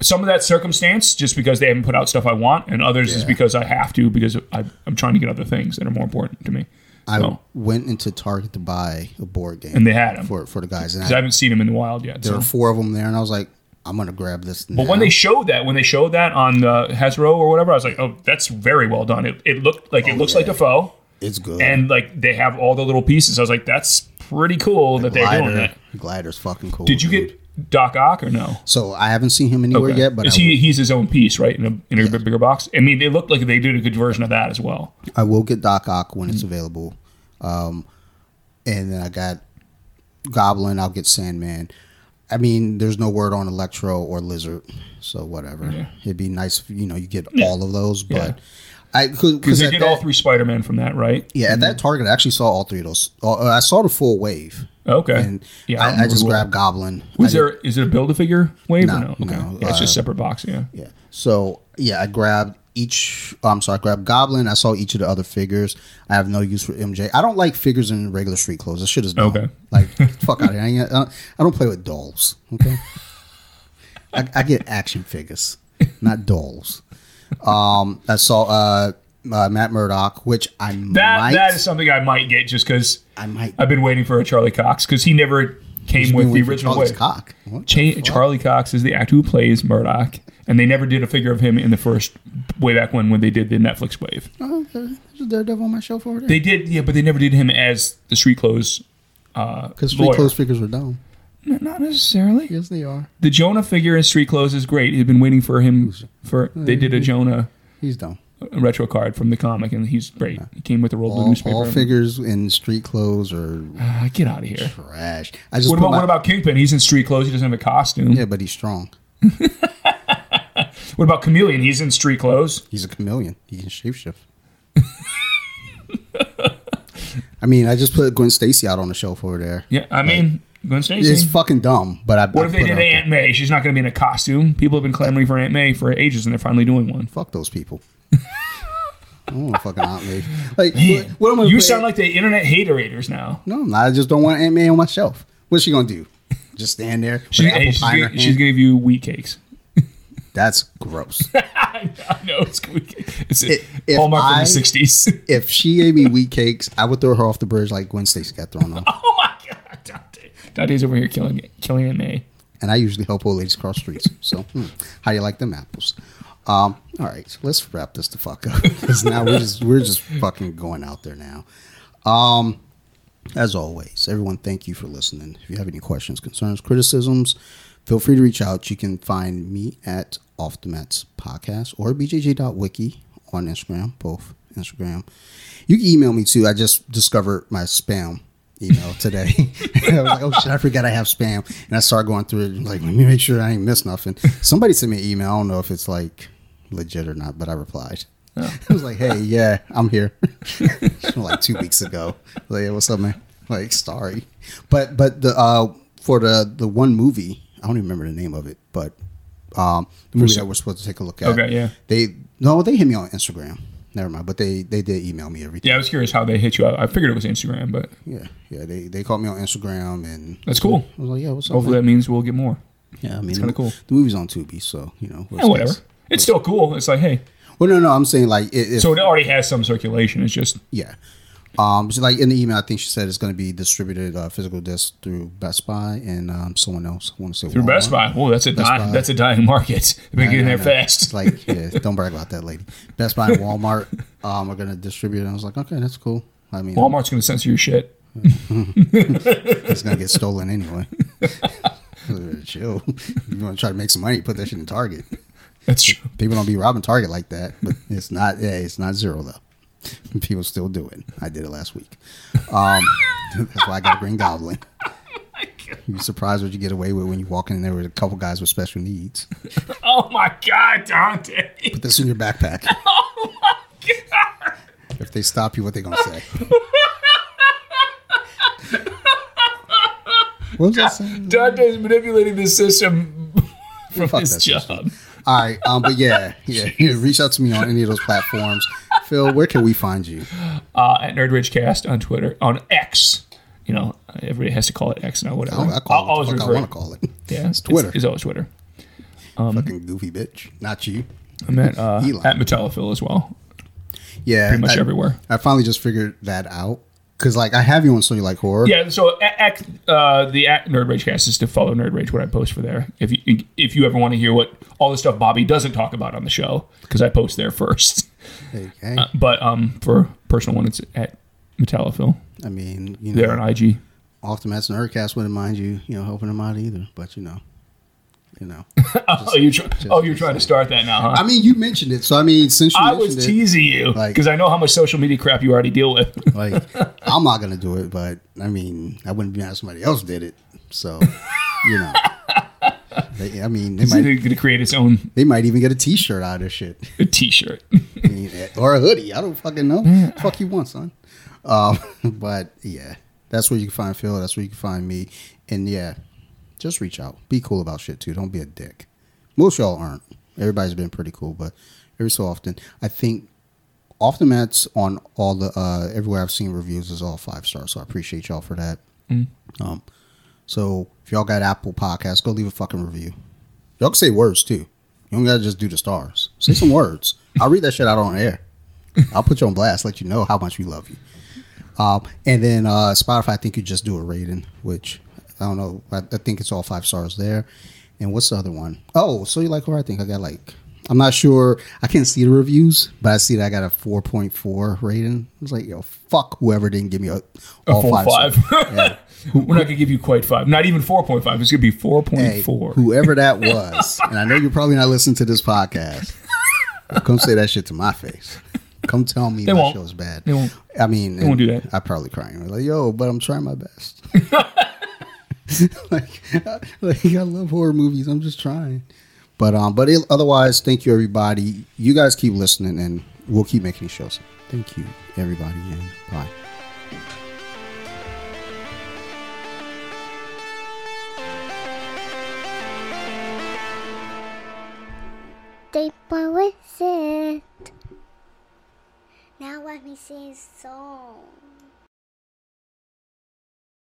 some of that circumstance just because they haven't put out stuff I want, and others is because I have to because I, I'm trying to get other things that are more important to me. I So, went into Target to buy a board game, and they had them for for the guys, and I I, haven't seen them in the wild yet. there So. were four of them there, and I was like, I'm gonna grab this. But when they showed that, when they showed that on the Hasbro or whatever, I was like, oh, that's very well done. It, it looked like it Oh, looks yeah. like a foe, it's good, and like they have all the little pieces. I was like, that's pretty cool that they're doing glider, that. glider's fucking cool. Did you dude. get Doc Ock or no? So I haven't seen him anywhere Okay. yet, but he he's his own piece, right? In a in a bigger box. I mean, they looked like they did a good version of that as well. I will get Doc Ock when Mm-hmm. it's available. Um, and then I got Goblin. I'll get Sandman. I mean, there's no word on Electro or Lizard, so whatever. Yeah. It'd be nice if you know you get Yeah. all of those, but. I Because they at did that, all three Spider Man from that, right? yeah at that Target I actually saw all three of those. Uh, I saw the full wave, Okay. and yeah, I, I remember just grabbed Goblin. Was I there is it a build a figure wave No, or no? Okay. no, yeah, it's just uh, separate box. Yeah. Yeah. So yeah, I grabbed each. Oh, I'm sorry, I grabbed Goblin. I saw each of the other figures. I have no use for MJ. I don't like figures in regular street clothes. This shit is dumb. Okay. Like fuck out of here. I, I don't, play with dolls. Okay. I, I get action figures, not dolls. Um, I saw uh, uh Matt Murdock, which I That might. that is something I might get just because I might. I've been waiting for a Charlie Cox because he never came with the original Charlie's cock. Cha- Charlie Cox is the actor who plays Murdoch, and they never did a figure of him in the first way back when when they did the Netflix wave. Oh, okay. There's a Daredevil on my shelf over there. They did, yeah, but they never did him as the street clothes. Uh, Because street clothes figures were dumb. N- not necessarily. Yes, they are. The Jonah figure in street clothes is great. He'd been waiting for him for. They did a Jonah He's dumb. uh, retro card from the comic, and he's great. He came with a rolled blue All, newspaper. all figures in street clothes or Ah, get out of here. trash. I just What about my- what about Kingpin? He's in street clothes. He doesn't have a costume. Yeah, but he's strong. What about Chameleon? He's in street clothes. He's a chameleon. He can shapeshift. I mean, I just put Gwen Stacy out on the shelf over there. Yeah, I mean, Gwen Stacy. It's fucking dumb, but I. What I if they put did out there. Aunt May? She's not going to be in a costume. People have been clamoring for Aunt May for ages, and they're finally doing one. Fuck those people. I don't want to fucking Aunt May. Like, what, what am I? You sound like the internet haterators now. No, I'm not. I just don't want Aunt May on my shelf. What's she gonna do? just stand there. with She, an apple she's, pie in her gonna, she's gonna give you wheat cakes. That's gross. I know it's. It's a If- if hallmark from the '60s. if she gave me wheat cakes, I would throw her off the bridge like Gwen Stacy got thrown off. oh my god, Dante! Dante's over here killing it, killing me. and I usually help old ladies cross streets. So, hmm, how you like them apples? Um, all right, so let's wrap this the fuck up because now we're just we're just fucking going out there now. Um, as always, everyone, thank you for listening. If you have any questions, concerns, criticisms, feel free to reach out. You can find me at Off the Mats Podcast or bjj.wiki on Instagram, both Instagram. You can email me too. I just discovered my spam email today. I was like, oh shit, I forgot I have spam. And I started going through it like, let me make sure I ain't miss nothing. Somebody sent me an email. I don't know if it's like legit or not, but I replied. I was like, hey, yeah, I'm here. like two weeks ago. Like, yeah, what's up, man? Like, sorry. But but the uh for the the one movie, I don't even remember the name of it, but um the movie that we're supposed to take a look at. Okay, yeah. They no, they hit me on Instagram. Never mind, but they they did email me everything. Yeah, I was curious how they hit you up. I figured it was Instagram, but Yeah, yeah. They they called me on Instagram and that's cool. I was like, yeah, what's up? Hopefully man? that means we'll get more. Yeah, I mean, kinda cool. The movie's on Tubi, so you know. Yeah, whatever. It's still cool. It's like, hey, Well, no, no, I'm saying like it, so it already has some circulation. It's just yeah. Um, so like in the email, I think she said it's going to be distributed uh, physical disc through Best Buy and um, someone else. I want to say through Walmart. Best Buy. Oh, that's a Best dying, Buy. that's a dying market. They've been I getting know, there fast. It's like, yeah, don't brag about that, lady. Best Buy and Walmart um, are going to distribute. it. I was like, okay, that's cool. I mean, Walmart's going to censor your shit. it's going to get stolen anyway. Chill. you want to try to make some money? Put that shit in Target. That's true. People don't be robbing Target like that, but it's not. Yeah, it's not zero though. People still do it. I did it last week. Um, that's why I got a green goblin. You'd surprised what you get away with when you walk in there with a couple guys with special needs. Oh my God, Dante. Put this in your backpack. Oh my God. If they stop you, what they gonna say? what was that saying? Dante's manipulating the system from Fuck his job. system. All right, um, but yeah, yeah, yeah, reach out to me on any of those platforms. Phil, where can we find you? Uh, at Nerd Rage Cast on Twitter, on X. You know, everybody has to call it X now, whatever. I, I I'll call always it. I refer- want to call it. Yeah, it's Twitter. It's, always Twitter. Fucking goofy bitch, not you. I'm at, uh, at Metallafil as well. Yeah, Pretty much I, everywhere. I finally just figured that out because, like, I have you on So You Like Horror. Yeah, so at, uh, the at Nerd Rage Cast is to follow Nerd Rage when I post for there. If you if you ever want to hear what all the stuff Bobby doesn't talk about on the show, because I post there first. Hey, hey, Uh, but um, for personal one, it's at Metallafil. I mean, you know, on IG. Mats and Nerdcast wouldn't mind you, you know, helping them out either. But you know, you know. oh, you try, oh, you're trying to start that now, huh? I mean, you mentioned it, so I mean, since you I was it, teasing you Like- because I know how much social media crap you already deal with. like, I'm not gonna do it, but I mean, I wouldn't be mad if somebody else did it. So, you know, they, I mean, they might going to create its own they might even get a T-shirt out of this shit. A T-shirt I mean, or a hoodie. I don't fucking know. Fuck you want, son. Um, but yeah, that's where you can find Phil. That's where you can find me. And yeah, just reach out. Be cool about shit too. Don't be a dick. Most y'all aren't. Everybody's been pretty cool, but every so often, I think off the mats on all the uh, everywhere I've seen reviews is all five stars. So I appreciate y'all for that. Um, so if y'all got Apple Podcasts, go leave a fucking review. Y'all can say words too. You don't gotta just do the stars. Say some words. I'll read that shit out on air. I'll put you on blast, let you know how much we love you. Um, and then uh, Spotify, I think you just do a rating, which I don't know. I, I think it's all five stars there. And what's the other one? Oh, so you like horror? I think I got like. I'm not sure. I can't see the reviews, but I see that I got a 4.4 rating. I was like, yo, fuck whoever didn't give me a, A full five. five. Yeah. We're not going to give you quite five. Not even 4.5. It's going to be 4.4. Hey, whoever that was, and I know you're probably not listening to this podcast. Come say that shit to my face. Come tell me They my won't. show's bad. They won't. I mean, They won't do that. I probably crying like, yo, but I'm trying my best. like, like, I love horror movies. I'm just trying. But um, but it, otherwise, thank you everybody. You guys keep listening, and we'll keep making these shows. Thank you everybody, and bye. Now let me sing a song.